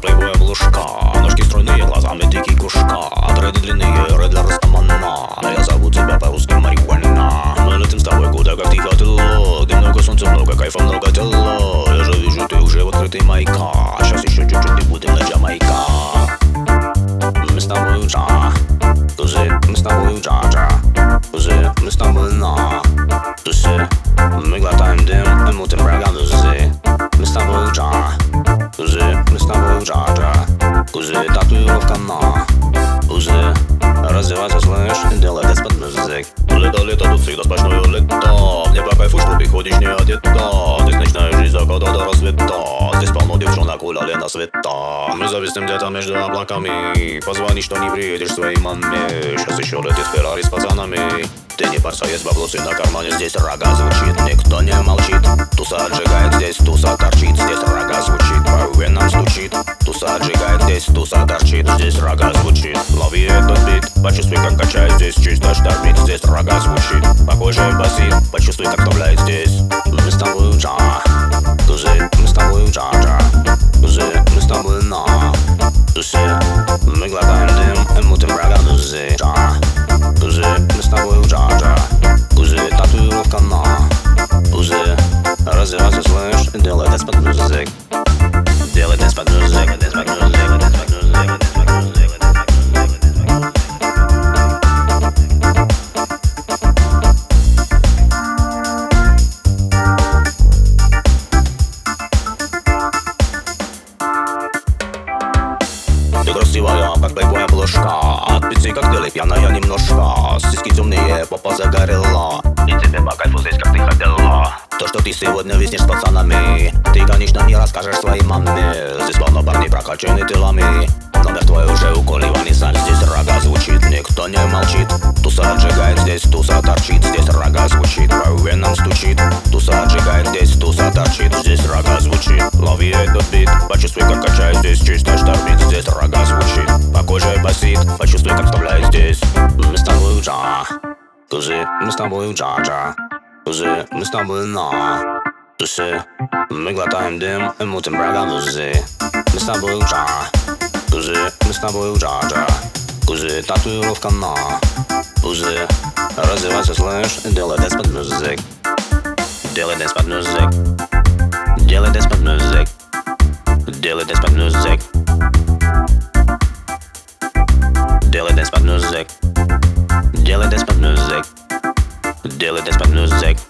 плейбой облушка Ножки стройные, глазами дикий кушка. Дреды длинные, ред для Растамана я зову тебя по-русски марихуана Мы летим с тобой куда как ты хотел Где много солнца, много кайфа, много тела. Я же вижу, ты уже в открытый майка. Кузы, татуировка на. Узы, развивайся, слышь, делай это под музык Лето, лето, тут всегда сплошное лето. Мне по кайфу, что приходишь не одета. Здесь ночная жизнь заката до рассвета. Здесь полно девчонок гуляли на света. Мы зависим где-то между облаками. Позвони, что не приедешь своей маме. Сейчас еще летит Феррари с пацанами. Ты не есть баблосы на кармане. Здесь рога звучит, никто не молчит. Туса отжигает, здесь туса торчит. Здесь рога звучит, здесь туса торчит Здесь рога звучит, лови этот бит Почувствуй, как качает здесь чисто штормит Здесь рога звучит, похоже басит Почувствуй, как вставляет здесь Мы с тобой джа, тузы, мы с тобой джа-джа Тузы, мы с тобой на тусе Мы глотаем дым и мутим обложка От пиццы как дели, пьяная немножко. Сиськи темные, попа загорела. И тебе по кайфу здесь, как ты хотела. То, что ты сегодня виснешь с пацанами Ты, конечно, не расскажешь своей маме. Здесь полно парней прокачаны тылами. Номер твой уже у Коли Ванисаль Здесь рога звучит, никто не молчит. Туса отжигает, здесь туса торчит. Здесь рога звучит, по венам стучит. Туса отжигает, здесь туса торчит. Здесь рога звучит, лови этот бит. Почувствуй, как качает здесь чисто штормит. Здесь рога звучит, Почувствуй, как вставляет здесь. Мы с тобой джа Кузы, мы с тобой джа-джа Кузы, мы с тобой на Тусы, мы глотаем дым и мутим брагадузы Мы с тобой джа Кузы, мы с тобой джа-джа Кузы, татуировка на Узы, развивайся, слышь, делай дэнс под музык Делай дэнс под музык Делай дэнс под музык Делай дэнс под музык Dilly Despot Music. Dilly Despot Music.